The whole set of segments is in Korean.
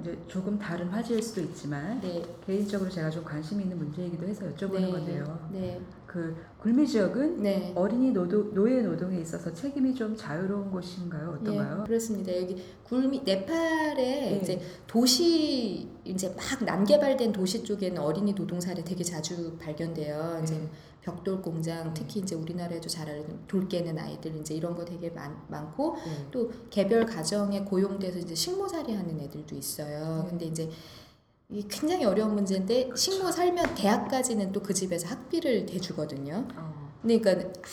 이제 조금 다른 화제일 수도 있지만 네. 개인적으로 제가 좀 관심 있는 문제이기도 해서 여쭤보는 네. 건데요. 네. 그 굴미 지역은 네. 어린이 노동, 노예 노동에 있어서 책임이 좀 자유로운 곳인가요? 예, 어떤가요? 그렇습니다. 여기 굴미 네팔에 네. 이제 도시 이제 막 난개발된 도시 쪽에는 어린이 노동 사례 되게 자주 발견돼요. 이제 네. 벽돌 공장 특히 이제 우리나라에도 잘 알는 돌 깨는 아이들 이제 이런 거 되게 많, 많고 네. 또 개별 가정에 고용돼서 이제 식모살이 하는 애들도 있어요. 네. 근데 이제 이 굉장히 어려운 문제인데 식모 살면 대학까지는 또 그 집에서 학비를 대주거든요. 어, 그러니까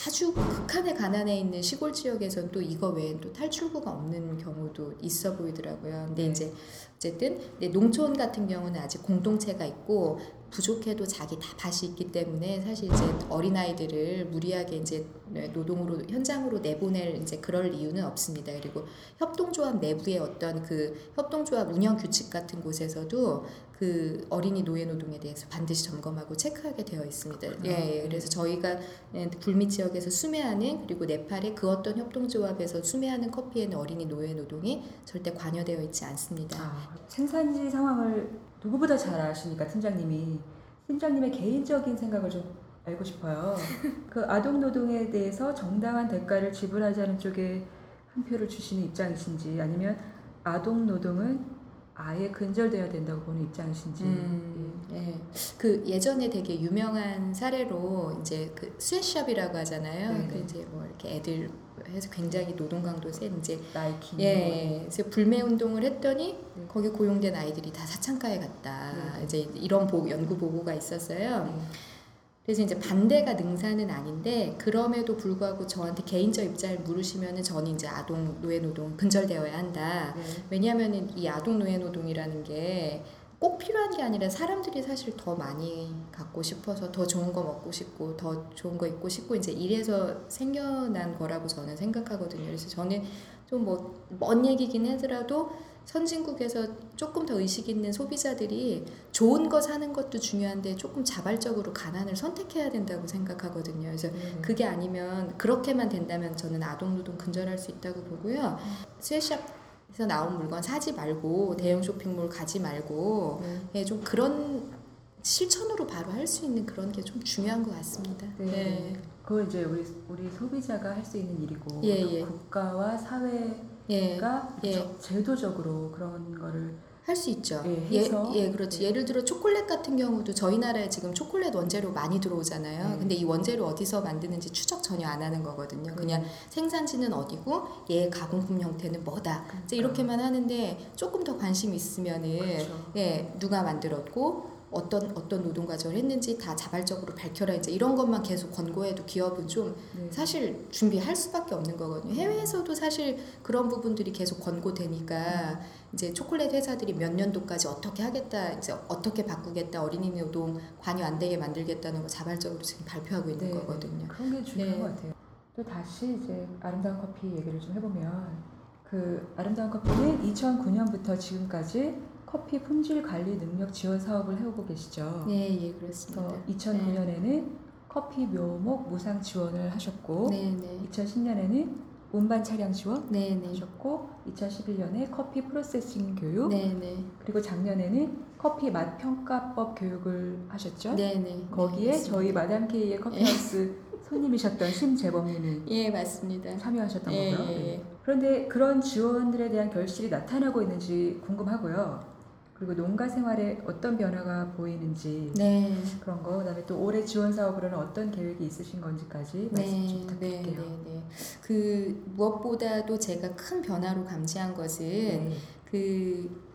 아주 극한의 가난에 있는 시골 지역에서는 또 이거 외엔 또 탈출구가 없는 경우도 있어 보이더라고요. 근데 네. 이제 어쨌든 농촌 같은 경우는 아직 공동체가 있고 부족해도 자기 다 밭이 있기 때문에 사실 이제 어린아이들을 무리하게 이제 노동으로 현장으로 내보낼 이제 그럴 이유는 없습니다. 그리고 협동조합 내부의 어떤 그 협동조합 운영 규칙 같은 곳에서도 그 어린이 노예 노동에 대해서 반드시 점검하고 체크하게 되어 있습니다. 예, 예. 그래서 저희가 예, 불미 지역에서 수매하는 그리고 네팔의 그 어떤 협동조합에서 수매하는 커피에는 어린이 노예 노동이 절대 관여되어 있지 않습니다. 아, 생산지 상황을 누구보다 잘 아시니까 팀장님이 팀장님의 개인적인 생각을 좀 알고 싶어요. 그 아동 노동에 대해서 정당한 대가를 지불하지 않은 쪽에 한 표를 주시는 입장이신지 아니면 아동 노동은 아예 근절돼야 된다고 보는 입장이신지. 음, 예. 그 예전에 되게 유명한 사례로 이제 그 sweatshop이라고 하잖아요. 네네. 그 이제 뭐 이렇게 애들 해서 굉장히 노동 강도 센 이제 나이키. 예, 예. 그래서 불매 운동을 했더니 네. 거기 고용된 아이들이 다 사창가에 갔다. 네. 이제 이런 보, 연구 보고가 있었어요. 네. 그래서 이제 반대가 능사는 아닌데 그럼에도 불구하고 저한테 개인적 입장을 물으시면은 저는 이제 아동 노예 노동 근절되어야 한다. 네. 왜냐하면은 이 아동 노예 노동이라는 게 꼭 필요한 게 아니라 사람들이 사실 더 많이 갖고 싶어서 더 좋은 거 먹고 싶고 더 좋은 거 입고 싶고 이제 이래서 생겨난 거라고 저는 생각하거든요. 그래서 저는 좀 뭐 먼 얘기긴 하더라도 선진국에서 조금 더 의식 있는 소비자들이 좋은 거 사는 것도 중요한데 조금 자발적으로 가난을 선택해야 된다고 생각하거든요. 그래서 네. 그게 아니면 그렇게만 된다면 저는 아동노동 근절할 수 있다고 보고요. 스웨샵 에서 나온 물건 사지 말고 대형 쇼핑몰 가지 말고 네. 예, 좀 그런 실천으로 바로 할 수 있는 그런 게 좀 중요한 것 같습니다. 네. 그거 이제 우리 우리 소비자가 할 수 있는 일이고 예, 또 예. 국가와 사회가 예, 예. 저- 제도적으로 그런 거를 할 수 있죠. 예, 예, 해서. 예, 그렇지. 네. 예를 들어 초콜릿 같은 경우도 저희 나라에 지금 초콜릿 원재료 많이 들어오잖아요. 네. 근데 이 원재료 어디서 만드는지 추적 전혀 안 하는 거거든요. 그냥 생산지는 어디고 얘 가공품 형태는 뭐다. 이제 이렇게만 하는데 조금 더 관심 있으면은 그렇죠. 예, 누가 만들었고 어떤 어떤 노동 과정을 했는지 다 자발적으로 밝혀라 이제 이런 것만 계속 권고해도 기업은 좀 네. 사실 준비할 수밖에 없는 거거든요. 해외에서도 사실 그런 부분들이 계속 권고되니까 이제 초콜릿 회사들이 몇 년도까지 어떻게 하겠다, 이제 어떻게 바꾸겠다, 어린이 노동 관여 안 되게 만들겠다는 거 자발적으로 지금 발표하고 있는 네, 거거든요. 그런 게 중요한 네. 것 같아요. 또 다시 이제 아름다운 커피 얘기를 좀 해보면 그 아름다운 커피는 2009년부터 지금까지 커피 품질 관리 능력 지원 사업을 해오고 계시죠. 네, 예, 그렇습니다. 그래서 2009년에는 커피 묘목 무상 지원을 하셨고 네, 네, 2010년에는 운반 차량 지원 네, 네, 하셨고 2011년에 커피 프로세싱 교육 네, 네, 그리고 작년에는 커피 맛 평가법 교육을 하셨죠. 네, 네. 거기에 네, 저희. 마담 K의 커피하우스 손님이셨던 심재범님이 예, 맞습니다. 참여하셨던 예, 거고요. 예, 네. 예. 그런데 그런 지원들에 대한 결실이 나타나고 있는지 궁금하고요. 그리고 농가 생활에 어떤 변화가 보이는지 네. 그런 거 그다음에 또 올해 지원 사업으로는 어떤 계획이 있으신 건지까지 말씀 좀 네, 네, 부탁드릴게요. 네, 네. 그 무엇보다도 제가 큰 변화로 감지한 것은 네. 그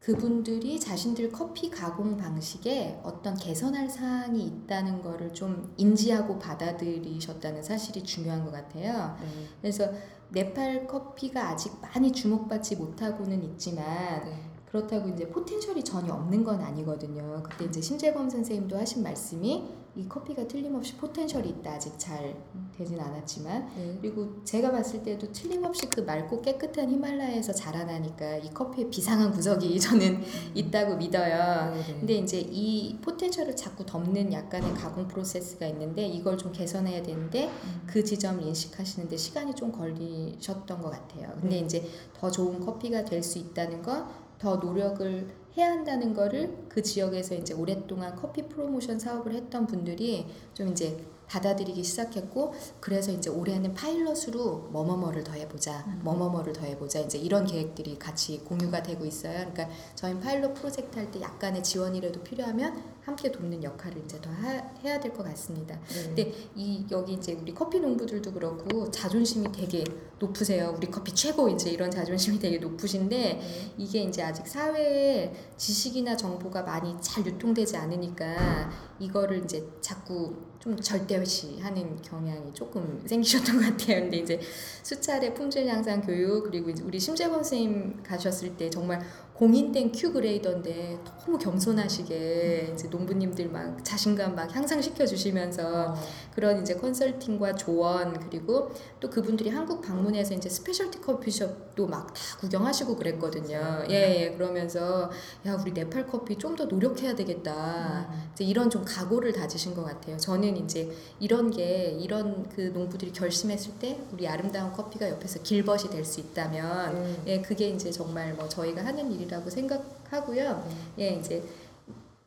그분들이 자신들 커피 가공 방식에 어떤 개선할 사항이 있다는 거를 좀 인지하고 받아들이셨다는 사실이 중요한 것 같아요. 네. 그래서 네팔 커피가 아직 많이 주목받지 못하고는 있지만 네. 그렇다고 이제 potential이 전혀 없는 건 아니거든요. 그때 이제 심재범 선생님도 하신 말씀이 이 커피가 틀림없이 potential이 있다. 아직 잘 되진 않았지만 네. 그리고 제가 봤을 때도 틀림없이 그 맑고 깨끗한 히말라야에서 자라나니까 이 커피에 비상한 구석이 저는 있다고 믿어요. 네, 네. 근데 이제 이 potential을 자꾸 덮는 약간의 가공 프로세스가 있는데 이걸 좀 개선해야 되는데 음. 그 지점을 인식하시는데 시간이 좀 걸리셨던 것 같아요. 근데 네. 이제 더 좋은 커피가 될 수 있다는 건 더 노력을 해야 한다는 거를 그 지역에서 이제 오랫동안 커피 프로모션 사업을 했던 분들이 좀 이제 받아들이기 시작했고 그래서 이제 올해는 파일럿으로 뭐뭐뭐를 더 해보자 음. 뭐뭐뭐를 더 해보자 이제 이런 계획들이 같이 공유가 되고 있어요 그러니까 저희 파일럿 프로젝트 할 때 약간의 지원이라도 필요하면 함께 돕는 역할을 이제 더 하- 해야 될 것 같습니다 네. 근데 이 여기 이제 우리 커피 농부들도 그렇고 자존심이 되게 높으세요. 우리 커피 최고 이제 이런 자존심이 되게 높으신데 네. 이게 이제 아직 사회에 지식이나 정보가 많이 잘 유통되지 않으니까 이거를 이제 자꾸 좀 절대시하는 경향이 조금 생기셨던 것 같아요. 근데 이제 수차례 품질 향상 교육 그리고 우리 심재범 선생님 가셨을 때 정말 공인된 큐 그레이더인데 너무 겸손하시게 이제 농부님들 막 자신감 막 향상시켜 주시면서 어, 그런 이제 컨설팅과 조언 그리고 또 그분들이 한국 방문해서 이제 specialty 커피숍도 막 다 구경하시고 그랬거든요. 예, 예. 그러면서 야 우리 네팔 커피 좀 더 노력해야 되겠다. 음. 이제 이런 좀 각오를 다지신 것 같아요. 저는 이제 이런 게 이런 그 농부들이 결심했을 때 우리 아름다운 커피가 옆에서 길벗이 될 수 있다면 네. 예, 그게 이제 정말 뭐 저희가 하는 일 이라고 생각하고요. 예, 이제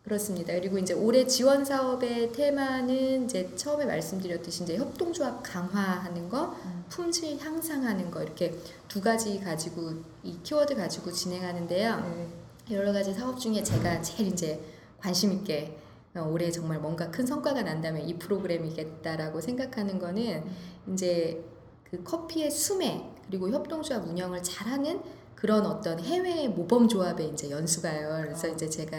그렇습니다. 그리고 이제 올해 지원 사업의 테마는 이제 처음에 말씀드렸듯이 이제 협동조합 강화하는 거, 음. 품질 향상하는 거 이렇게 두 가지 가지고 이 키워드 가지고 진행하는데요. 네. 여러 가지 사업 중에 제가 제일 이제 관심 있게 어, 올해 정말 뭔가 큰 성과가 난다면 이 프로그램이겠다라고 생각하는 거는 이제 그 커피의 수매 그리고 협동조합 운영을 잘하는 그런 어떤 해외 모범 조합의 이제 연수가요. 그래서 아. 이제 제가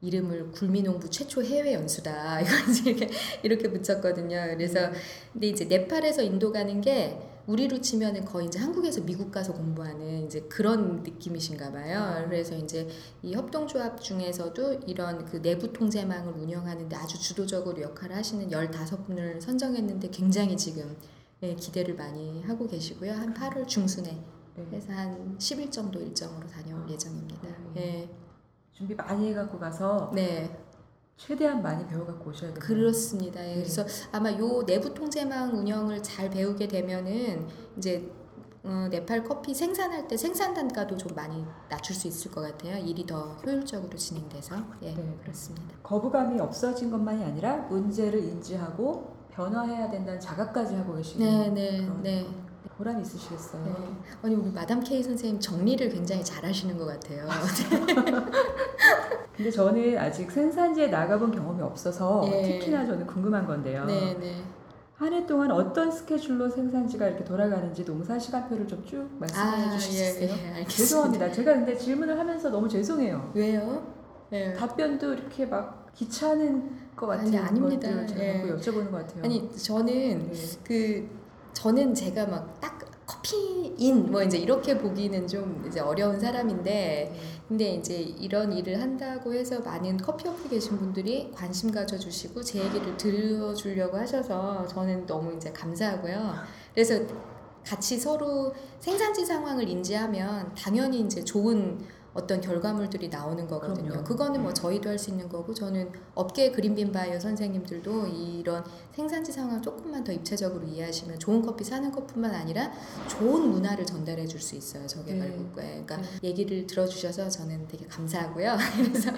이름을 굴미농부 최초 해외 연수다 이렇게 이렇게 붙였거든요. 그래서 근데 이제 네팔에서 인도 가는 게 우리로 치면은 거의 이제 한국에서 미국 가서 공부하는 이제 그런 느낌이신가 봐요. 아. 그래서 이제 이 협동조합 중에서도 이런 그 내부 통제망을 운영하는데 아주 주도적으로 역할을 하시는 15분을 선정했는데 굉장히 지금 예, 기대를 많이 하고 계시고요. 한 8월 중순에 네. 해서 한 10일 정도 일정으로 다녀올 예정입니다. 예. 준비 많이 해갖고 가서 네. 최대한 많이 배워갖고 오셔야 돼요. 그렇습니다. 예, 네. 그래서 아마 요 내부 통제망 운영을 잘 배우게 되면은 이제 어, 네팔 커피 생산할 때 생산 단가도 좀 많이 낮출 수 있을 것 같아요. 일이 더 효율적으로 진행돼서 예 네. 그렇습니다. 거부감이 없어진 것만이 아니라 문제를 인지하고 변화해야 된다는 자각까지 하고 계시는 네, 네, 그런 네. 보람이 있으시겠어요. 네. 아니 우리 마담 K 선생님 정리를 굉장히 잘하시는 것 같아요. 근데 저는 아직 생산지에 나가본 경험이 없어서 예. 특히나 저는 궁금한 건데요. 네, 네. 한해 동안 어떤 스케줄로 생산지가 이렇게 돌아가는지 농사 시간표를 좀 쭉 말씀해 아, 주실 예? 예, 알겠습니다. 죄송합니다. 제가 근데 질문을 하면서 너무 죄송해요. 왜요? 예. 답변도 이렇게 막 귀찮은 것 같은 아니, 아닙니다. 것들을 제가 예. 자꾸 여쭤보는 것 같아요. 아니 저는 네. 그 저는 제가 막 딱 커피인 뭐 이제 이렇게 보기는 좀 이제 어려운 사람인데 근데 이제 이런 일을 한다고 해서 많은 커피 업계 계신 분들이 관심 가져주시고 제 얘기를 들어주려고 하셔서 저는 너무 이제 감사하고요. 그래서 같이 서로 생산지 상황을 인지하면 당연히 이제 좋은 어떤 결과물들이 나오는 거거든요. 그럼요. 그거는 뭐 저희도 할 수 있는 거고 저는 업계 그린빈 바이어 선생님들도 이런 생산지 상황을 조금만 더 입체적으로 이해하시면 좋은 커피 사는 것뿐만 아니라 좋은 문화를 전달해 줄 수 있어요. 저개발국가에. 그러니까 얘기를 들어주셔서 저는 되게 감사하고요. 그래서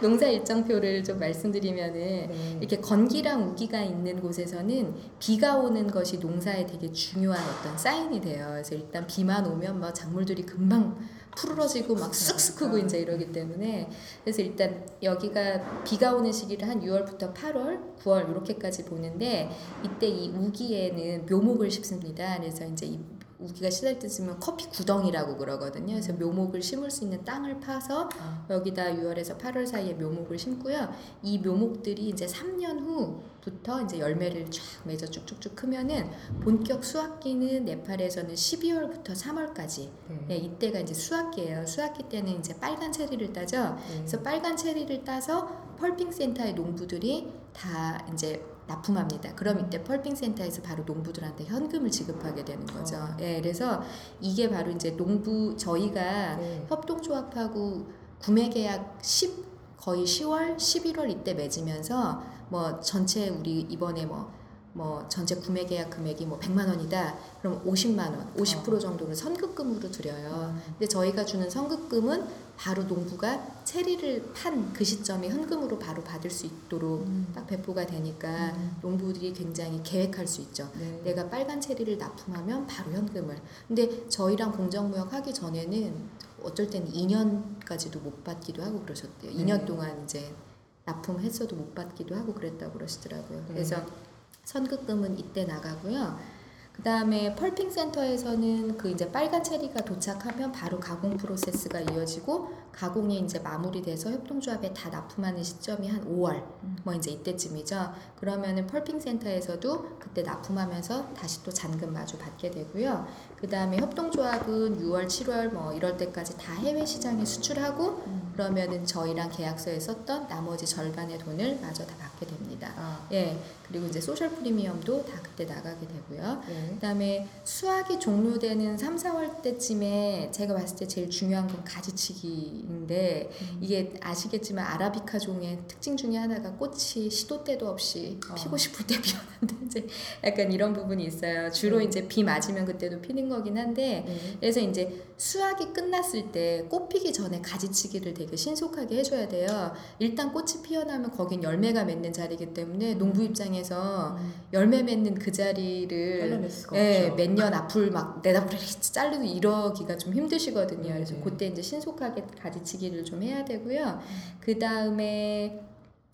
농사 일정표를 좀 말씀드리면은 네. 이렇게 건기랑 우기가 있는 곳에서는 비가 오는 것이 농사에 되게 중요한 어떤 사인이 돼요. 그래서 일단 비만 오면 뭐 작물들이 금방 푸르러지고 막 쑥쑥 크고 이제 이러기 때문에 그래서 일단 여기가 비가 오는 시기를 한 6월부터 8월, 9월 이렇게까지 보는데 이때 이 우기에는 묘목을 심습니다. 그래서 이제 이 우기가 시작 때쯤은 커피 구덩이라고 그러거든요. 그래서 묘목을 심을 수 있는 땅을 파서 아, 여기다 6월에서 8월 사이에 묘목을 심고요. 이 묘목들이 이제 3년 후 부터 이제 열매를 쫙 맺어 쭉쭉쭉 크면은 본격 수확기는 네팔에서는 12월부터 3월까지. 네. 네, 이때가 이제 수확기예요. 수확기 때는 이제 빨간 체리를 따죠. 네. 그래서 빨간 체리를 따서 펄핑 센터의 농부들이 다 이제 납품합니다. 그럼 이때 펄핑 센터에서 바로 농부들한테 현금을 지급하게 되는 거죠. 어. 예, 그래서 이게 바로 이제 농부 저희가 네. 협동조합하고 구매 계약 10 거의 10월, 11월 이때 맺으면서 뭐 전체 우리 이번에 뭐뭐 전체 구매 계약 금액이 뭐 100만 원이다. 그럼 50만 원, 50% 정도를 선급금으로 드려요. 음. 근데 저희가 주는 선급금은 바로 농부가 체리를 판 그 시점에 현금으로 바로 받을 수 있도록 음. 딱 배포가 되니까 음. 농부들이 굉장히 계획할 수 있죠. 네. 내가 빨간 체리를 납품하면 바로 현금을. 근데 저희랑 공정무역 하기 전에는 어쩔 때는 2년까지도 못 받기도 하고 그러셨대요. 네. 2년 동안 이제 납품했어도 못 받기도 하고 그랬다고 그러시더라고요. 네. 그래서 선급금은 이때 나가고요. 그 다음에 펄핑 센터에서는 그 이제 빨간 체리가 도착하면 바로 가공 프로세스가 이어지고 가공이 이제 마무리돼서 협동조합에 다 납품하는 시점이 한 5월 음. 뭐 이제 이때쯤이죠. 그러면은 펄핑 센터에서도 그때 납품하면서 다시 또 잔금 마주 받게 되고요. 그 다음에 협동조합은 6월, 7월 뭐 이럴 때까지 다 해외 시장에 수출하고 음. 그러면은 저희랑 계약서에 썼던 나머지 절반의 돈을 마저 다 받게 됩니다. 아, 예, 그리고 이제 소셜 프리미엄도 다 그때 나가게 되고요. 네. 그다음에 수확이 종료되는 3, 4월 때쯤에 제가 봤을 때 제일 중요한 건 가지치기인데 음. 이게 아시겠지만 아라비카 종의 특징 중에 하나가 꽃이 시도 때도 없이 어. 피고 싶을 때 피었는데 이제 약간 이런 부분이 있어요. 주로 네. 이제 비 맞으면 그때도 피는 거긴 한데 네. 그래서 이제 수확이 끝났을 때 꽃 피기 전에 가지치기를 되게 신속하게 해줘야 돼요. 일단 꽃이 피어나면 거긴 열매가 맺는 자리이기 때문에 농부 입장에서 음. 열매 맺는 그 자리를 예, 없죠. 몇년 앞을 막 내다보고 자르고 이러기가 좀 힘드시거든요. 그래서 네. 그때 이제 신속하게 가지치기를 좀 해야 되고요. 그 다음에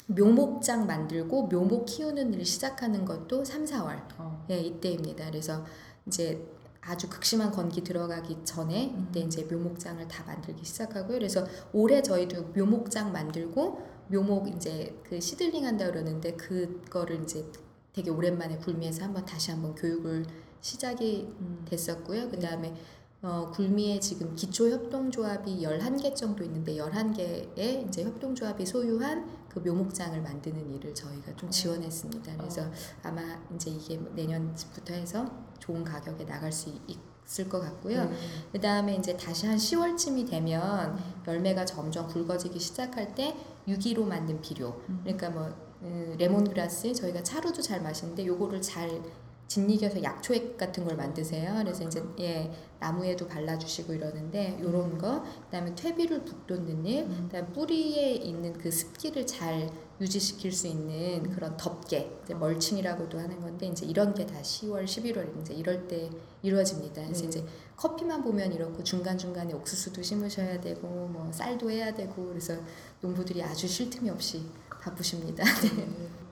묘목장 만들고 묘목 키우는 일을 시작하는 것도 3, 4월 어. 예, 이때입니다. 그래서 이제 아주 극심한 건기 들어가기 전에 이때 음. 이제 묘목장을 다 만들기 시작하고요. 그래서 올해 저희도 묘목장 만들고 묘목 이제 그 시들링 한다 그러는데 그거를 이제 되게 오랜만에 굴미에서 한번 다시 한번 교육을 시작이 음. 됐었고요. 그 네. 다음에 어, 굴미에 지금 기초 협동조합이 11개 정도 있는데 11개의 이제 협동조합이 소유한 그 묘목장을 만드는 일을 저희가 좀 어. 지원했습니다. 그래서 어. 아마 이제 이게 내년부터 해서 좋은 가격에 나갈 수 있- 있을 것 같고요. 네. 그 다음에 이제 다시 한 10월쯤이 되면 열매가 점점 굵어지기 시작할 때 유기로 만든 비료, 음. 그러니까 뭐 음, 레몬그라스 저희가 차로도 잘 마시는데 요거를 잘 짓이겨서 약초액 같은 걸 만드세요. 그래서 이제 예 나무에도 발라주시고 이러는데 요런 거, 그다음에 퇴비를 북돋는 일, 음. 그다음 뿌리에 있는 그 습기를 잘 유지시킬 수 있는 그런 덮개, 멀칭이라고도 하는 건데 이제 이런 게 다 10월, 11월 이제 이럴 때 이루어집니다. 그래서 네. 이제 커피만 보면 이렇고 중간 중간에 옥수수도 심으셔야 되고 뭐 쌀도 해야 되고 그래서 농부들이 아주 쉴 틈이 없이 바쁘십니다. 네.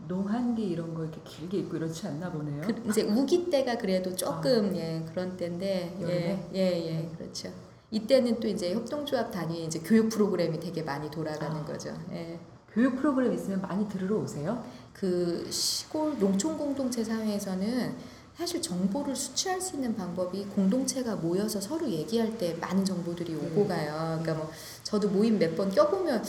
농한기 이런 거 이렇게 길게 입고 이렇지 않나 보네요. 그, 이제 우기 때가 그래도 조금 예 그런 때인데 아. 여름에? 예예 예 그렇죠. 이때는 또 이제 협동조합 단위의 이제 교육 프로그램이 되게 많이 돌아가는 아. 거죠. 예. 교육 프로그램 있으면 많이 들으러 오세요. 그 시골 농촌 공동체 사회에서는 사실 정보를 수취할 수 있는 방법이 공동체가 모여서 서로 얘기할 때 많은 정보들이 오고 네. 가요. 그러니까 뭐 저도 모임 몇 번 껴보면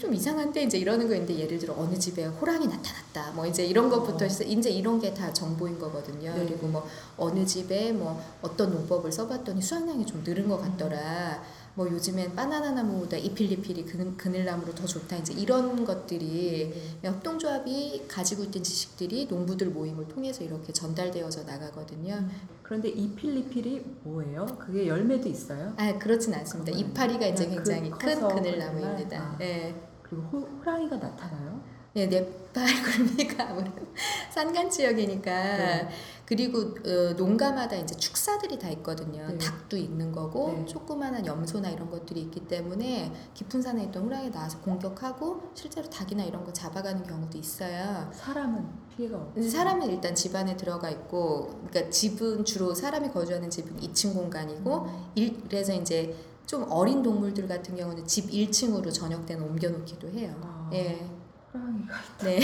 좀 이상한데 이제 이러는 거 있는데 예를 들어 어느 집에 호랑이 나타났다. 뭐 이제 이런 것부터 어. 시작- 이제 이런 게 다 정보인 거거든요. 네. 그리고 뭐 어느 집에 뭐 어떤 농법을 써봤더니 수확량이 좀 늘은 것 같더라. 뭐 요즘엔 바나나 나무보다 이필리필이 그늘, 그늘나무로 더 좋다. 이제 이런 것들이 협동조합이 가지고 있던 지식들이 농부들 모임을 통해서 이렇게 전달되어져 나가거든요. 그런데 이 필리필이 뭐예요? 그게 열매도 있어요? 아 그렇진 않습니다. 이파리가 이제 굉장히 그 큰 그늘나무입니다. 아. 예. 그리고 호, 호랑이가 나타나요? 예, 네팔 굴미가 아무래도 산간 지역이니까 네. 그리고 어, 농가마다 이제 축사들이 다 있거든요. 네. 닭도 있는 거고 네. 조그마한 염소나 이런 것들이 있기 때문에 깊은 산에 있던 호랑이 나와서 공격하고 실제로 닭이나 이런 거 잡아가는 경우도 있어요. 사람은 피해가 없고 근데 사람은 일단 집 안에 들어가 있고, 그러니까 집은 주로 사람이 거주하는 집은 2층 공간이고, 일, 그래서 이제 좀 어린 동물들 같은 경우는 집 1층으로 저녁 때는 옮겨놓기도 해요. 아, 예, 호랑이가 네.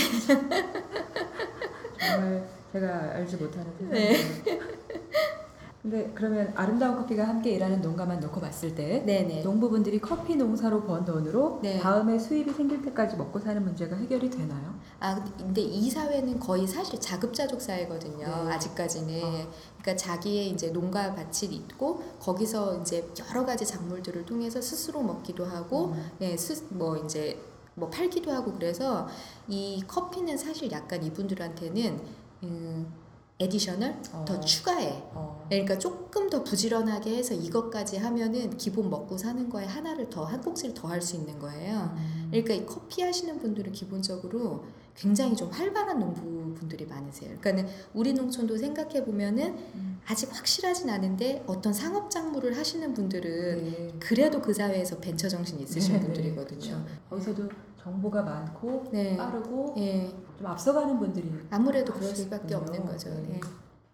정말 제가 알지 못하는 네. 세상이에요. 근데 그러면 아름다운 커피가 함께 일하는 농가만 놓고 봤을 때 네네. 농부분들이 커피 농사로 번 돈으로 네. 다음에 수입이 생길 때까지 먹고 사는 문제가 해결이 되나요? 아 근데 이 사회는 거의 사실 자급자족 사회거든요. 네. 아직까지는. 어. 그러니까 자기의 이제 농가 밭이 있고 거기서 이제 여러 가지 작물들을 통해서 스스로 먹기도 하고, 음. 예, 스, 뭐 이제 뭐 팔기도 하고 그래서 이 커피는 사실 약간 이분들한테는 음, additional 어. 더 추가해. 어. 그러니까 조금 더 부지런하게 해서 이것까지 하면은 기본 먹고 사는 거에 하나를 더한 꼭지를 더 할 수 있는 거예요. 음. 그러니까 이 커피 하시는 분들은 기본적으로 굉장히 좀 활발한 농부분들이 많으세요. 그러니까는 우리 농촌도 생각해 보면은 음. 아직 확실하진 않은데 어떤 상업 작물을 하시는 분들은 네. 그래도 그 사회에서 벤처 정신 이 있으신 네, 네. 분들이거든요. 그렇죠. 거기서도 정보가 많고 네. 빠르고 예. 좀 앞서가는 분들이 아무래도 아, 그럴 수밖에. 없는 거죠. 네. 예.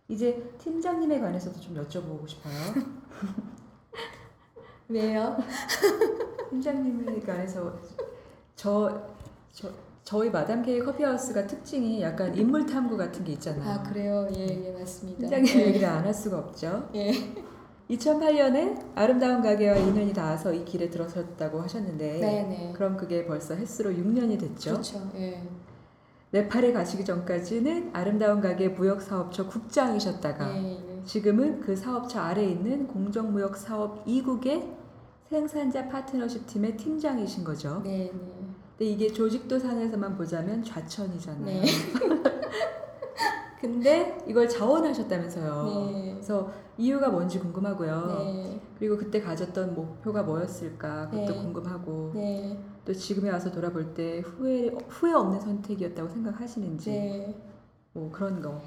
이제 팀장님에 관해서도 좀 여쭤보고 싶어요. 왜요? 팀장님에 관해서 저, 저 저희 마담 K 커피하우스가 특징이 약간 인물 탐구 같은 게 있잖아요. 아 그래요. 예, 예 맞습니다. 팀장님 예. 얘기를 안 할 수가 없죠. 예. 2008년에 아름다운 가게와 인연이 닿아서 이 길에 들어섰다고 하셨는데 네, 네. 그럼 그게 벌써 횟수로 6년이 됐죠. 그렇죠. 예. 네팔에 가시기 전까지는 아름다운 가게 무역사업처 국장이셨다가 예, 예. 지금은 그 사업처 아래에 있는 공정무역사업 2국의 생산자 파트너십 팀의 팀장이신 거죠. 네, 네. 근데 이게 조직도 상에서만 보자면 좌천이잖아요. 네. 근데 이걸 자원하셨다면서요. 네. 그래서 이유가 뭔지 궁금하고요. 네. 그리고 그때 가졌던 목표가 뭐였을까 그것도 네. 궁금하고 네. 또 지금에 와서 돌아볼 때 후회 후회 없는 선택이었다고 생각하시는지 네. 뭐 그런 거.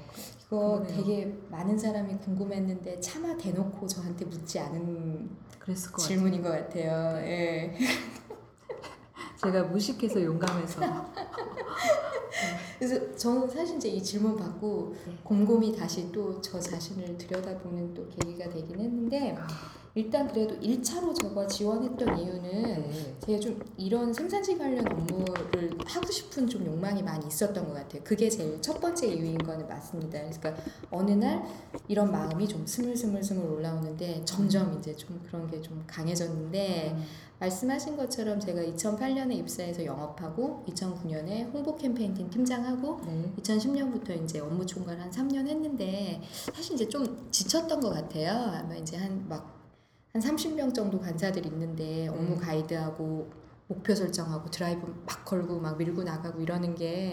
이거 궁금해요. 되게 많은 사람이 궁금했는데 차마 대놓고 저한테 묻지 않은 그랬을 것. 질문인 것 같아요. 예. 제가 무식해서 용감해서 그래서 저는 사실 이제 이 질문 받고 네. 곰곰이 다시 또 저 자신을 들여다보는 또 계기가 되긴 했는데 일단 그래도 1차로 저가 지원했던 이유는 네. 제가 좀 이런 생산직 관련 업무를 하고 싶은 좀 욕망이 많이 있었던 것 같아요. 그게 제일 첫 번째 이유인 거는 맞습니다. 그러니까 어느 날 이런 마음이 좀 스물스물스물 올라오는데 점점 이제 좀 그런 게 좀 강해졌는데 음. 말씀하신 것처럼 제가 2008년에 입사해서 영업하고 2009년에 홍보 캠페인팀 팀장하고 네. 2010년부터 이제 업무 총괄 한 3년 했는데 사실 이제 좀 지쳤던 것 같아요. 아마 이제 한막 한 30명 정도 간사들 있는데 업무 음. 가이드하고 목표 설정하고 드라이브 막 걸고 막 밀고 나가고 이러는 게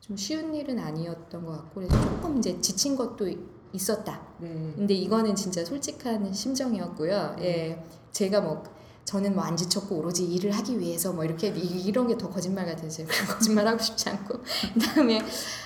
좀 쉬운 일은 아니었던 것 같고 그래서 조금 이제 지친 것도 있었다. 네. 근데 이거는 진짜 솔직한 심정이었고요. 예, 제가 뭐 저는 뭐 안 지쳤고 오로지 일을 하기 위해서 뭐 이렇게 이- 이런 게 더 거짓말 같아서 거짓말 하고 싶지 않고 그다음에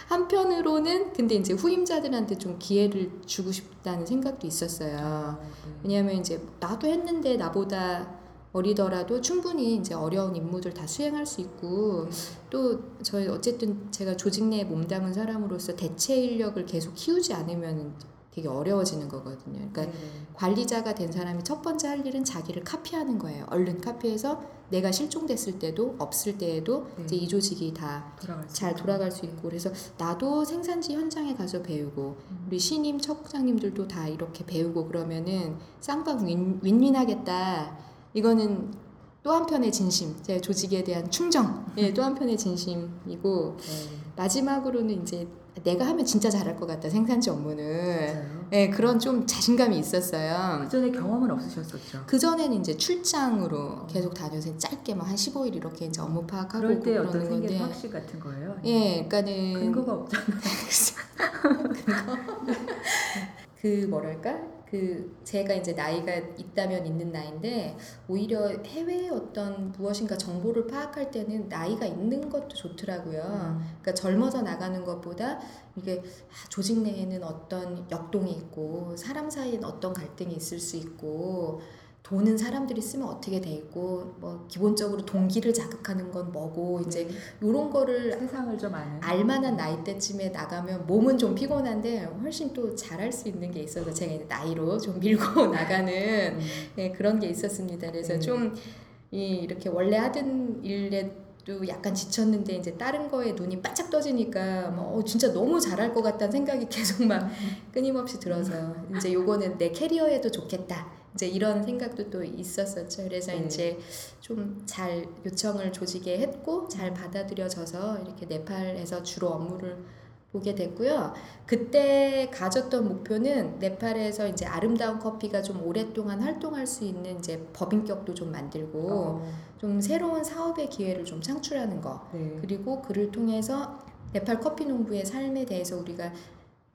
한편으로는 근데 이제 후임자들한테 좀 기회를 주고 싶다는 생각도 있었어요. 왜냐하면 이제 나도 했는데 나보다 어리더라도 충분히 이제 어려운 임무들 다 수행할 수 있고 또 저희 어쨌든 제가 조직 내에 몸담은 사람으로서 대체 인력을 계속 키우지 않으면 되게 어려워지는 거거든요. 그러니까 네. 관리자가 된 사람이 첫 번째 할 일은 자기를 카피하는 거예요. 얼른 카피해서 내가 실종됐을 때도 없을 때에도 네. 이제 이 조직이 다 잘. 돌아갈 수 있고 그래서 나도 생산지 현장에 가서 배우고 음. 우리 신임 척장님들도 다 이렇게 배우고 그러면은 쌍방 윈, 윈윈하겠다 이거는 또 한편의 진심 제 조직에 대한 충정 예, 또 한편의 진심이고 네. 마지막으로는 이제 내가 하면 진짜 잘할 것 같다 생산지 업무는. 예, 그런 좀 자신감이 있었어요. 그 전에 경험은 없으셨었죠. 그 전에는 이제 출장으로 계속 다녀서 짧게 뭐한 15일 이렇게 이제 업무 파악하고 그럴 때 어떤 건데 생계의 확신 같은 거예요. 예, 그러니까는 근거가 없잖아요. 그 뭐랄까 그 제가 이제 나이가 있다면 있는 나이인데 오히려 해외의 어떤 무엇인가 정보를 파악할 때는 나이가 있는 것도 좋더라고요. 음. 그러니까 젊어서 나가는 것보다 이게 아, 조직 내에는 어떤 역동이 있고 사람 사이에는 어떤 갈등이 있을 수 있고 돈은 사람들이 쓰면 어떻게 돼 있고 뭐 기본적으로 동기를 자극하는 건 뭐고 이제 네. 이런 거를 세상을 좀 아는. 알만한 나이 때쯤에 나가면 몸은 좀 피곤한데 훨씬 또 잘할 수 있는 게 있어서 제가 이제 나이로 좀 밀고 나가는 음. 네, 그런 게 있었습니다. 그래서 네. 좀 이, 이렇게 원래 하던 일에 또 약간 지쳤는데 이제 다른 거에 눈이 바짝 떠지니까 뭐 어, 진짜 너무 잘할 것 같다는 생각이 계속 막 끊임없이 들어서 이제 요거는 내 캐리어에도 좋겠다. 이제 이런 생각도 또 있었었죠. 그래서 네. 이제 좀 잘 요청을 조직에 했고 잘 받아들여져서 이렇게 네팔에서 주로 업무를 보게 됐고요. 그때 가졌던 목표는 네팔에서 이제 아름다운 커피가 좀 오랫동안 활동할 수 있는 이제 법인격도 좀 만들고 어, 좀 새로운 사업의 기회를 좀 창출하는 거. 네. 그리고 그를 통해서 네팔 커피 농부의 삶에 대해서 우리가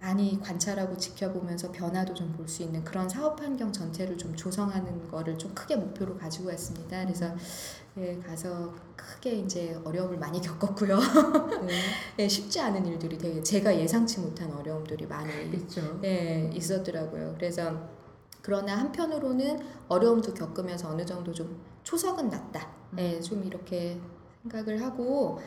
많이 관찰하고 지켜보면서 변화도 좀 볼 수 있는 그런 사업 환경 전체를 좀 조성하는 거를 좀 크게 목표로 가지고 왔습니다. 그래서 예, 가서 크게 이제 어려움을 많이 겪었고요. 네. 예, 쉽지 않은 일들이 되게 제가 예상치 못한 어려움들이 많이. 예, 있었더라고요. 그래서 그러나 한편으로는 어려움도 겪으면서 어느 정도 좀 초석은 났다. 예, 좀 이렇게 생각을 하고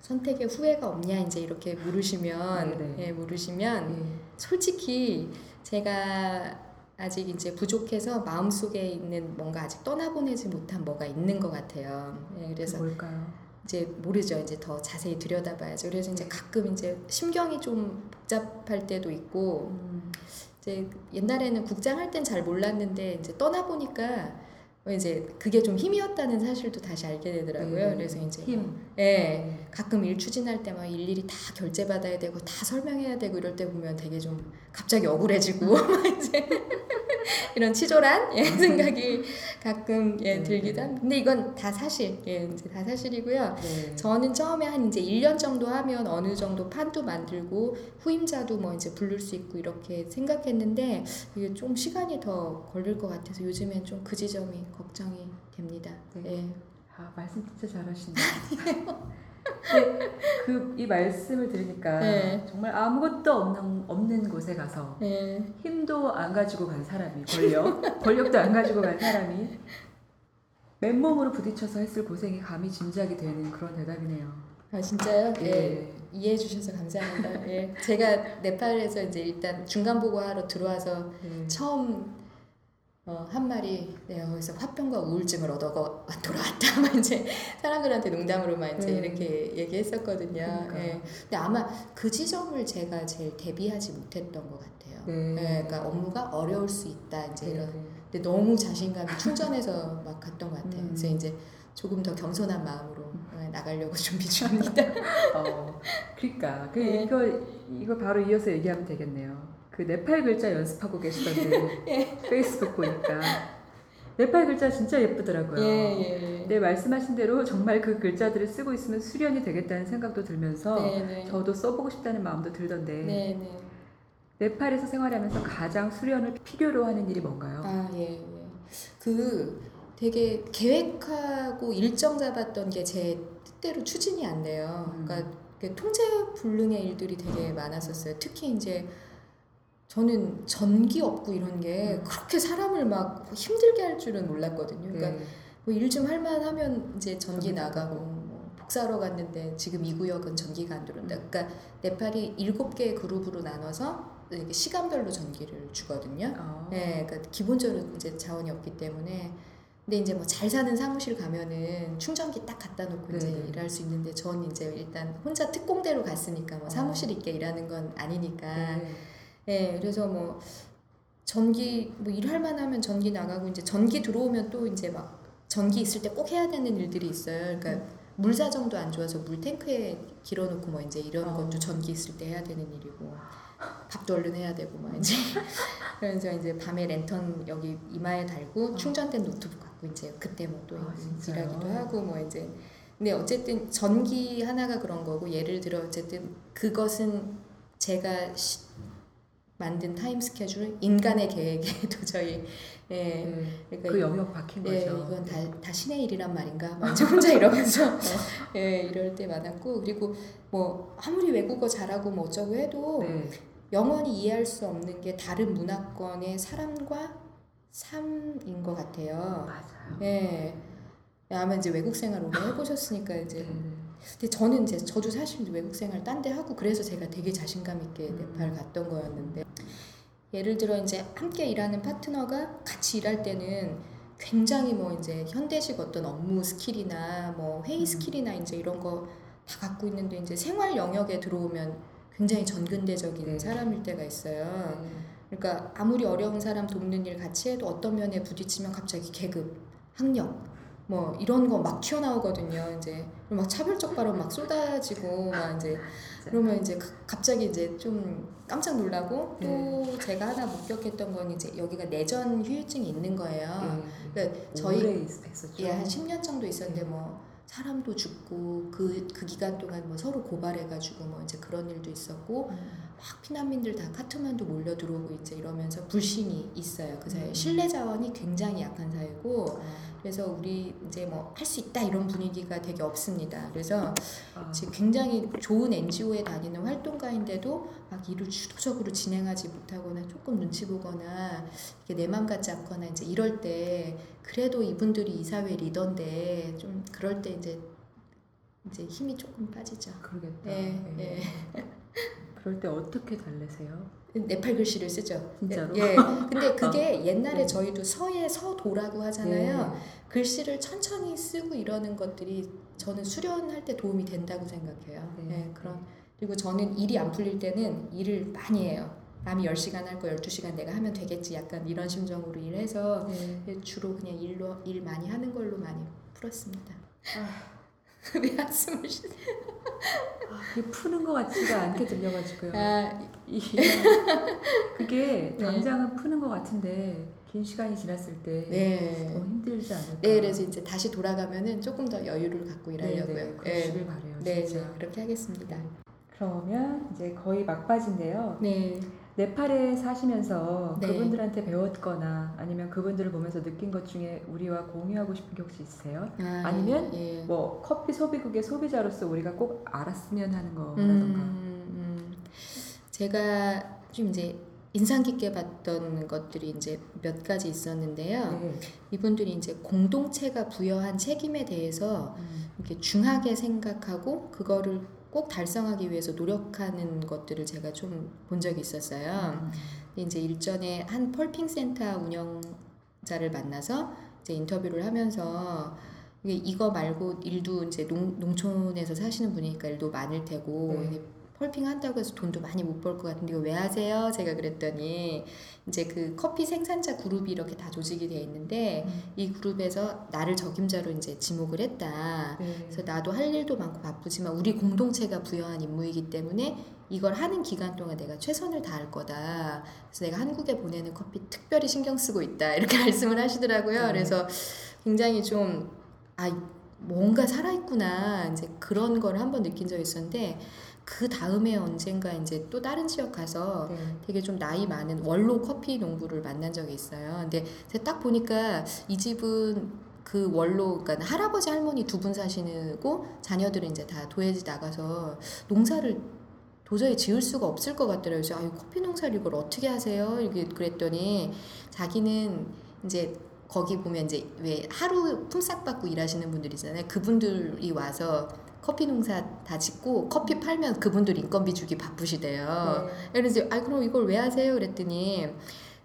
선택에 후회가 없냐 이제 이렇게 물으시면 네, 네. 예, 물으시면 예. 솔직히 제가 아직 이제 부족해서 마음속에 있는 뭔가 아직 떠나보내지 못한 뭐가 있는 것 같아요. 예, 그래서 뭘까요? 이제 모르죠. 이제 더 자세히 들여다봐야죠. 그래서 이제 가끔 이제 심경이 좀 복잡할 때도 있고 음, 이제 옛날에는 국장 할 땐 잘 몰랐는데 이제 떠나 보니까 이제 그게 좀 힘이었다는 사실도 다시 알게 되더라고요. 네. 그래서 이제 힘. 예. 네. 가끔 일 추진할 때 막 일일이 다 결제 받아야 되고 다 설명해야 되고 이럴 때 보면 되게 좀 갑자기 억울해지고 막 이제 이런 치졸한 예, 생각이 가끔 예, 네. 들기도 합니다. 근데 이건 다 사실 예, 이제 다 사실이고요. 네. 저는 처음에 한 이제 1년 정도 하면 어느 정도 판도 만들고 후임자도 뭐 이제 부를 수 있고 이렇게 생각했는데 이게 좀 시간이 더 걸릴 것 같아서 요즘엔 좀 그 지점이 걱정이 됩니다. 네. 예. 아 말씀 진짜 잘하시네요. 그 이 말씀을 들으니까 네. 정말 아무것도 없는 없는 곳에 가서 예. 힘도 안 가지고 간 사람이 권력 권력도 안 가지고 간 사람이 맨몸으로 부딪혀서 했을 고생이 감히 짐작이 되는 그런 대답이네요. 아 진짜요? 예. 예. 이해해 주셔서 감사합니다. 예. 제가 네팔에서 이제 일단 중간 보고하러 들어와서 네. 처음 어, 한 네, 여기서 화병과 우울증을 얻어 돌아왔다. 막 이제 사람들한테 농담으로만 이제 네. 이렇게 얘기했었거든요. 그러니까. 예. 근데 아마 그 지점을 제가 제일 대비하지 못했던 것 같아요. 네. 예, 그러니까 업무가 어려울 수 있다. 이제 네, 이런. 네. 근데 너무 자신감이 충전해서 막 갔던 것 같아요. 음. 그래서 이제 조금 더 겸손한 마음으로 예, 나가려고 준비 중입니다. 어, 그러니까 그 네. 이거 이거 바로 이어서 얘기하면 되겠네요. 그 네팔 글자 연습하고 계시던데 예. 페이스북 보니까 네팔 글자 진짜 예쁘더라고요. 예, 예. 근데 말씀하신 대로 정말 그 글자들을 쓰고 있으면 수련이 되겠다는 생각도 들면서 네, 네. 저도 써보고 싶다는 마음도 들던데 네, 네. 네팔에서 생활하면서 가장 수련을 필요로 하는 일이 뭔가요? 아, 예, 예. 그 되게 계획하고 일정 잡았던 게 제 뜻대로 추진이 안 돼요. 음. 그러니까 그 통제 불능의 일들이 되게 많았었어요. 특히 이제 저는 전기 없고 이런 게 음. 그렇게 사람을 막 힘들게 할 줄은 몰랐거든요. 그러니까 네. 뭐일 좀 할만 하면 이제 전기 나가고. 뭐 복사하러 갔는데 지금 이 구역은 전기가 안 들어온다. 음. 그러니까 네팔이 일곱 개의 그룹으로 나눠서 시간별로 전기를 주거든요. 어. 네, 그러니까 기본적으로 이제 자원이 없기 때문에 근데 이제 뭐 잘 사는 사무실 가면은 충전기 딱 갖다 놓고 이제 네네. 일할 수 있는데 전 이제 일단 혼자 특공대로 갔으니까 뭐 어. 사무실 있게 일하는 건 아니니까 네. 네, 그래서 뭐 전기 뭐 일할 만하면 전기 나가고 이제 전기 들어오면 또 이제 막 전기 있을 때 꼭 해야 되는 일들이 있어요. 그러니까 물 사정도 안 좋아서 물 탱크에 길어놓고 뭐 이제 이런 어. 것도 전기 있을 때 해야 되는 일이고 밥도 얼른 해야 되고 막 이제 그래서 이제 밤에 랜턴 여기 이마에 달고 어. 충전된 노트북 갖고 이제 그때 뭐또 아? 일하기도 하고 뭐 이제 근데 어쨌든 전기 하나가 그런 거고 예를 들어 어쨌든 그것은 제가 시- 만든 타임 스케줄 인간의 계획에 도저히 예 네. 그러니까 그 영역 밖인 예, 거죠. 이건 다, 다 신의 일이란 말인가? 막 이제 혼자 이러면서 예, 이럴 때 많았고 그리고 뭐 아무리 외국어 잘하고 뭐 어쩌고 해도 네. 영원히 이해할 수 없는 게 다른 문화권의 사람과 삶인 것 같아요. 맞아요. 예. 아마 이제 외국 생활 오래 해보셨으니까 이제 네. 근데 저는 이제 저도 사실 외국 생활 딴 데 하고 그래서 제가 되게 자신감 있게 음. 네팔 갔던 거였는데 예를 들어 이제 함께 일하는 파트너가 같이 일할 때는 굉장히 뭐 이제 현대식 어떤 업무 skill이나 뭐 회의 음. skill이나 이제 이런 거 다 갖고 있는데 이제 생활 영역에 들어오면 굉장히 전근대적인 네. 사람일 때가 있어요. 네. 그러니까 아무리 어려운 사람 돕는 일 같이 해도 어떤 면에 부딪히면 갑자기 계급, 학력 뭐 이런 거 막 튀어나오거든요. 이제 막 차별적 발언 막 쏟아지고 막 이제 그러면 이제 가- 갑자기 이제 좀 깜짝 놀라고 또 제가 하나 목격했던 건 이제 여기가 내전 후유증이 있는 거예요. 네. 그러니까 저희 있-. 예, 한 10년 정도 있었는데 뭐 사람도 죽고 그, 그 기간 동안 뭐 서로 고발해가지고 뭐 이제 그런 일도 있었고 막 피난민들 다 카트만두 몰려 들어오고 이제 이러면서 불신이 있어요 그 사회 음. 신뢰 자원이 굉장히 약한 사회고 그래서 우리 이제 뭐 할 수 있다 이런 분위기가 되게 없습니다 그래서 아, 지금 굉장히 좋은 NGO에 다니는 활동가인데도 막 일을 주도적으로 진행하지 못하거나 조금 눈치 보거나 이게 내 맘 같지 않거나 이제 이럴 때 그래도 이분들이 이 사회 리더인데 좀 그럴 때 이제 이제 힘이 조금 빠지죠. 그러겠다. 네, 예. 그럴 때 어떻게 달래세요? 네팔 글씨를 쓰죠. 진짜로? 예. 근데 그게 옛날에 네. 저희도 서예 서도라고 하잖아요. 네. 글씨를 천천히 쓰고 이러는 것들이 저는 수련할 때 도움이 된다고 생각해요. 네. 네, 그런 그리고 저는 일이 안 풀릴 때는 일을 많이 해요. 남이 10시간 할 거 12시간 내가 하면 되겠지. 약간 이런 심정으로 일해서 네. 주로 그냥 일로 일 많이 하는 걸로 많이 풀었습니다. 아, 왜 한숨을 쉬? 아, 푸는 것 같지가 않게 들려가지고요. 아, 이- 그게 네. 당장은 푸는 것 같은데 긴 시간이 지났을 때 네. 너무 힘들지 않을까? 네, 그래서 이제 다시 돌아가면은 조금 더 여유를 갖고 일하려고요. 네, 네, 그러시길 바래요. 네. 네, 그렇게 하겠습니다. 그러면 이제 거의 막바지인데요. 네. 네팔에 사시면서 네. 그분들한테 배웠거나 아니면 그분들을 보면서 느낀 것 중에 우리와 공유하고 싶은 게 혹시 있으세요? 아, 아니면 예. 뭐 커피 소비국의 소비자로서 우리가 꼭 알았으면 하는 음, 거라던가. 음, 제가 좀 이제 인상 깊게 봤던 것들이 이제 몇 가지 있었는데요. 네. 이분들이 이제 공동체가 부여한 책임에 대해서 음, 이렇게 중하게 생각하고 그거를 꼭 달성하기 위해서 노력하는 것들을 제가 좀 본 적이 있었어요. 음. 근데 이제 일전에 한 펄핑 센터 운영자를 만나서 이제 인터뷰를 하면서 이게 이거 말고 일도 이제 농, 농촌에서 사시는 분이니까 일도 많을 테고 네. 펄핑 한다고 해서 돈도 많이 못 벌 것 같은데 이거 왜 하세요? 제가 그랬더니 이제 그 커피 생산자 그룹이 이렇게 다 조직이 돼 있는데 음. 이 그룹에서 나를 적임자로 이제 지목을 했다. 네. 그래서 나도 할 일도 많고 바쁘지만 우리 공동체가 부여한 임무이기 때문에 이걸 하는 기간 동안 내가 최선을 다할 거다. 그래서 내가 한국에 보내는 커피 특별히 신경 쓰고 있다. 이렇게 말씀을 하시더라고요. 네. 그래서 굉장히 좀, 아, 뭔가 살아있구나. 이제 그런 걸 한번 느낀 적이 있었는데 그 다음에 언젠가 이제 또 다른 지역 가서 네. 되게 좀 나이 많은 원로 커피 농부를 만난 적이 있어요. 근데 제가 딱 보니까 이 집은 그 원로, 그러니까 할아버지 할머니 두 분 사시고 자녀들은 이제 다 도예지 나가서 농사를 도저히 지을 수가 없을 것 같더라고요. 그래서 아유 커피 농사를 이걸 어떻게 하세요? 이렇게 그랬더니 자기는 이제 거기 보면 이제 왜 하루 품삯 받고 일하시는 분들 있잖아요. 그분들이 와서 커피 농사 다 짓고 커피 팔면 그분들 인건비 주기 바쁘시대요. 네. 그래서 아 그럼 이걸 왜 하세요? 그랬더니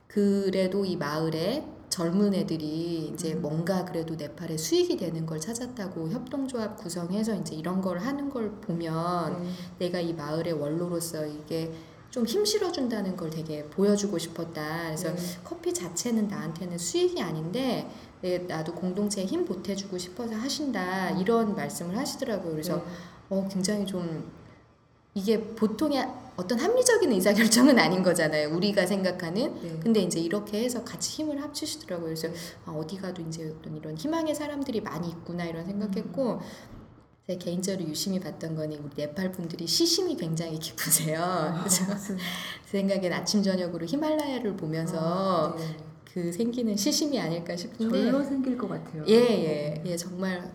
그래도 이 마을에 젊은 애들이 이제 음. 뭔가 그래도 네팔에 수익이 되는 걸 찾았다고 협동조합 구성해서 이제 이런 걸 하는 걸 보면 네. 내가 이 마을의 원로로서 이게 좀 힘 실어 준다는 걸 되게 보여주고 싶었다. 그래서 네. 커피 자체는 나한테는 수익이 아닌데 내, 나도 공동체에 힘 보태주고 싶어서 하신다 이런 말씀을 하시더라고요. 그래서 네. 어, 굉장히 좀 이게 보통의 어떤 합리적인 의사결정은 아닌 거잖아요. 우리가 생각하는. 네. 근데 이제 이렇게 해서 같이 힘을 합치시더라고요. 그래서 아, 어디 가도 이제 어떤 이런 희망의 사람들이 많이 있구나 이런 생각했고 제가 개인적으로 유심히 봤던 거는 우리 네팔 분들이 시심이 굉장히 깊으세요. 아, 그래서 제 생각엔 아침 저녁으로 히말라야를 보면서 아, 네. 그 생기는 시심이 아닐까 싶은데 절로 생길 것 같아요. 예예 예, 정말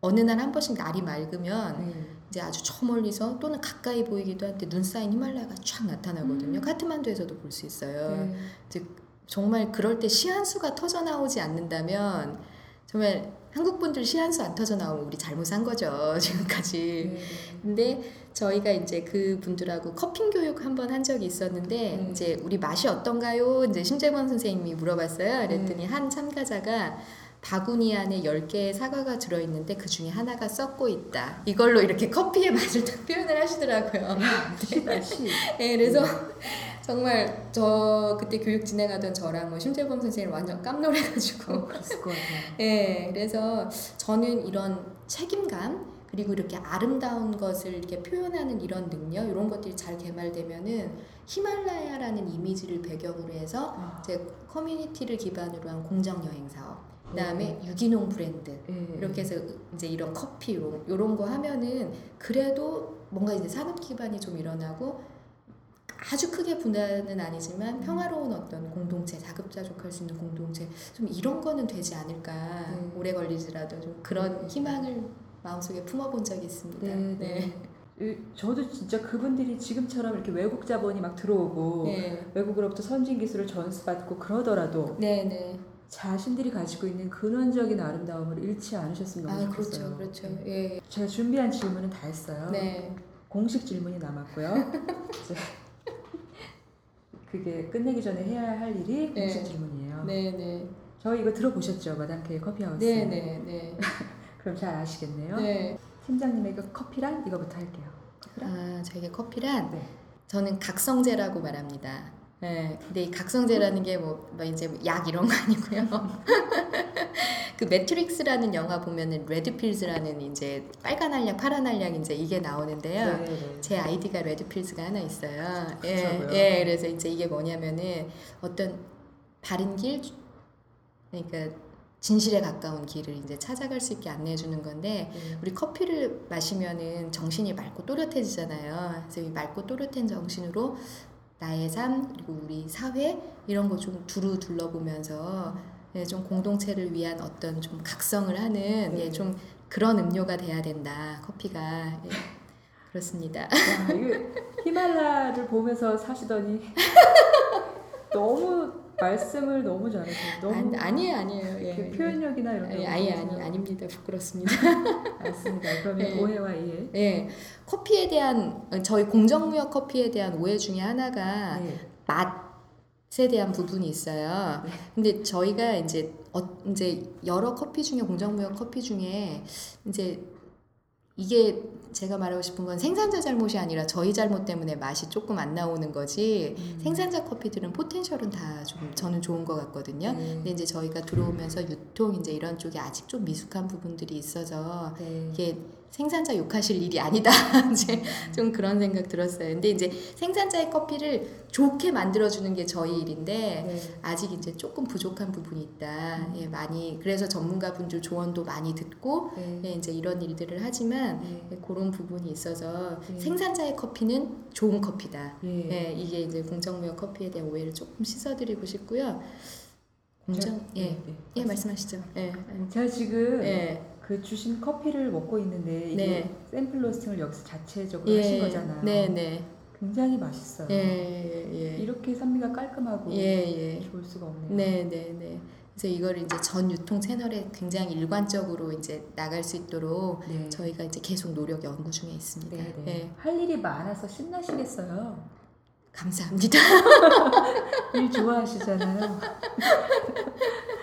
어느 날 한 번씩 날이 맑으면 네. 이제 아주 저 멀리서 또는 가까이 보이기도 한데 눈 쌓인 히말라야가 쫙 나타나거든요. 음. 카트만두에서도 볼 수 있어요. 네. 정말 그럴 때 시한수가 터져 나오지 않는다면 정말 한국 분들 시한수 안 터져 나오면 우리 잘못 산 거죠 지금까지. 네. 근데 저희가 이제 그 분들하고 커핑 교육 한번 한 적이 있었는데 네. 이제 우리 맛이 어떤가요? 이제 심재권 선생님이 물어봤어요. 네. 그랬더니 한 참가자가 바구니 안에 10개의 사과가 들어있는데 그 중에 하나가 썩고 있다. 이걸로 이렇게 커피의 맛을 딱 표현을 하시더라고요. 시. 네, 그래서 정말 저 그때 교육 진행하던 저랑 뭐 심재범 선생님 완전 깜놀해가지고 같아요. 네, 그래서 저는 이런 책임감 그리고 이렇게 아름다운 것을 이렇게 표현하는 이런 능력 이런 것들이 잘 개발되면은 히말라야라는 이미지를 배경으로 해서 아, 이제 커뮤니티를 기반으로 한 공정 여행 사업 그다음에 유기농 브랜드 예. 이렇게 해서 이제 이런 커피 요런, 요런 거 하면은 그래도 뭔가 이제 산업 기반이 좀 일어나고 아주 크게 분야는 아니지만 평화로운 어떤 공동체 자급자족할 수 있는 공동체 좀 이런 거는 되지 않을까. 네. 오래 걸리지라도 좀 그런 희망을 마음속에 품어본 적이 있습니다. 네, 네. 이- 저도 진짜 그분들이 지금처럼 이렇게 외국 자본이 막 들어오고 네. 외국으로부터 선진 기술을 전수받고 그러더라도 네, 네. 자신들이 가지고 있는 근원적인 아름다움을 잃지 않으셨으면 아, 좋겠어요. 그렇죠. 그렇죠. 예. 제가 준비한 질문은 다 했어요. 네. 공식 질문이 남았고요. 이제 그게 끝내기 전에 해야 할 일이 공식 네. 질문이에요. 네, 네. 저희 이거 들어보셨죠, 마담 K 커피하우스. 네, 네, 네. 그럼 잘 아시겠네요. 네. 팀장님의 그 커피란 이거부터 할게요. 커피란? 아, 저에게 커피란 네. 저는 각성제라고 말합니다. 네, 근데 이 각성제라는 게뭐 이제 뭐 약 이런 거 아니고요. 그 매트릭스라는 영화 보면은 red pills라는 이제 빨간 알약, 파란 알약 이제 이게 나오는데요. 네, 네. 제 아이디가 red pills가 하나 있어요. 예. 예, 그래서 이제 이게 뭐냐면은 어떤 바른 길, 그러니까 진실에 가까운 길을 이제 찾아갈 수 있게 안내해 주는 건데 네. 우리 커피를 마시면은 정신이 맑고 또렷해지잖아요. 그래서 이 맑고 또렷한 정신으로 나의 삶 그리고 우리 사회 이런 거 좀 두루 둘러보면서 예, 좀 공동체를 위한 어떤 좀 각성을 하는 네. 예, 좀 그런 음료가 돼야 된다. 커피가 예, 그렇습니다. 야, 이거 히말라를 보면서 사시더니 너무 말씀을 너무 잘하세요. 너무 아니, 아니에요, 아니에요. 예, 그 표현력이나 이런 예. 게 아니, 너무 아니, 아닙니다. 부끄럽습니다. 맞습니다. 그러면 예. 오해와 이해. 예, 커피에 대한 저희 공정무역 커피에 대한 오해 중에 하나가 네. 맛에 대한 부분이 있어요. 네. 근데 저희가 이제 어, 이제 여러 커피 중에 공정무역 커피 중에 이제 이게 제가 말하고 싶은 건 생산자 잘못이 아니라 저희 잘못 때문에 맛이 조금 안 나오는 거지 음. 생산자 커피들은 포텐셜은 다 좀 저는 좋은 것 같거든요. 네. 근데 이제 저희가 들어오면서 유통 이제 이런 쪽에 아직 좀 미숙한 부분들이 있어서 네. 이게 생산자 욕하실 일이 아니다. 이제 좀 그런 생각 들었어요. 근데 이제 생산자의 커피를 좋게 만들어주는 게 저희 일인데 네. 아직 이제 조금 부족한 부분이 있다. 음. 예, 많이 그래서 전문가분들 조언도 많이 듣고 네. 예, 이제 이런 일들을 하지만 네. 예, 그런 부분이 있어서 네. 생산자의 커피는 좋은 커피다. 예. 예, 이게 이제 공정무역 커피에 대한 오해를 조금 씻어드리고 싶고요. 공정 네, 예, 네. 예 말씀하시죠. 예, 제가 지금 예, 그 주신 커피를 먹고 있는데 이게 네. 샘플 로스팅을 여기서 자체적으로 예, 하신 거잖아요. 네, 네, 굉장히 맛있어요. 예, 예, 예. 이렇게 산미가 깔끔하고 예, 예. 좋을 수가 없네요. 네, 네, 네. 그래서 이거를 이제 전 유통 채널에 굉장히 일관적으로 이제 나갈 수 있도록 네. 저희가 이제 계속 노력 연구 중에 있습니다. 네, 네. 네. 할 일이 많아서 신나시겠어요. 감사합니다. 일 좋아하시잖아요.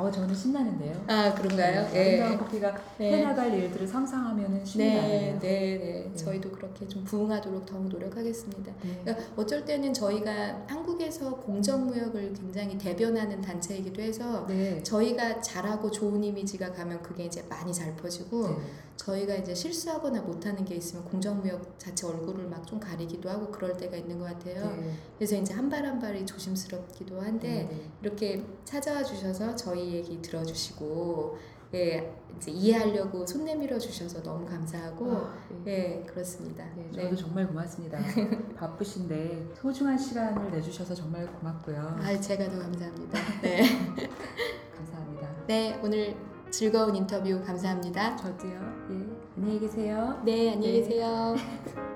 어, 저는 신나는데요. 아, 그런가요? 아름다운 예. 커피가 네. 해나갈 일들을 상상하면은 신이 네, 나네요. 네, 네. 저희도 그렇게 좀 부응하도록 더욱 노력하겠습니다. 네. 그러니까 어쩔 때는 저희가 한국에서 공정무역을 굉장히 대변하는 단체이기도 해서 네. 저희가 잘하고 좋은 이미지가 가면 그게 이제 많이 잘 퍼지고 네. 저희가 이제 실수하거나 못하는 게 있으면 공정무역 자체 얼굴을 막 좀 가리기도 하고 그럴 때가 있는 것 같아요. 네. 그래서 이제 한 발 한 발이 조심스럽기도 한데 네. 이렇게 찾아와 주셔서 저희 얘기 들어주시고 예 이제 이해하려고 손 내밀어 주셔서 너무 감사하고 아, 네. 예 그렇습니다. 네, 저도 네. 정말 고맙습니다. 바쁘신데 소중한 시간을 내주셔서 정말 고맙고요. 아 제가 더 감사합니다. 네. 감사합니다. 네 오늘 즐거운 인터뷰 감사합니다. 저도요. 예. 안녕히 계세요. 네 안녕히 네. 계세요.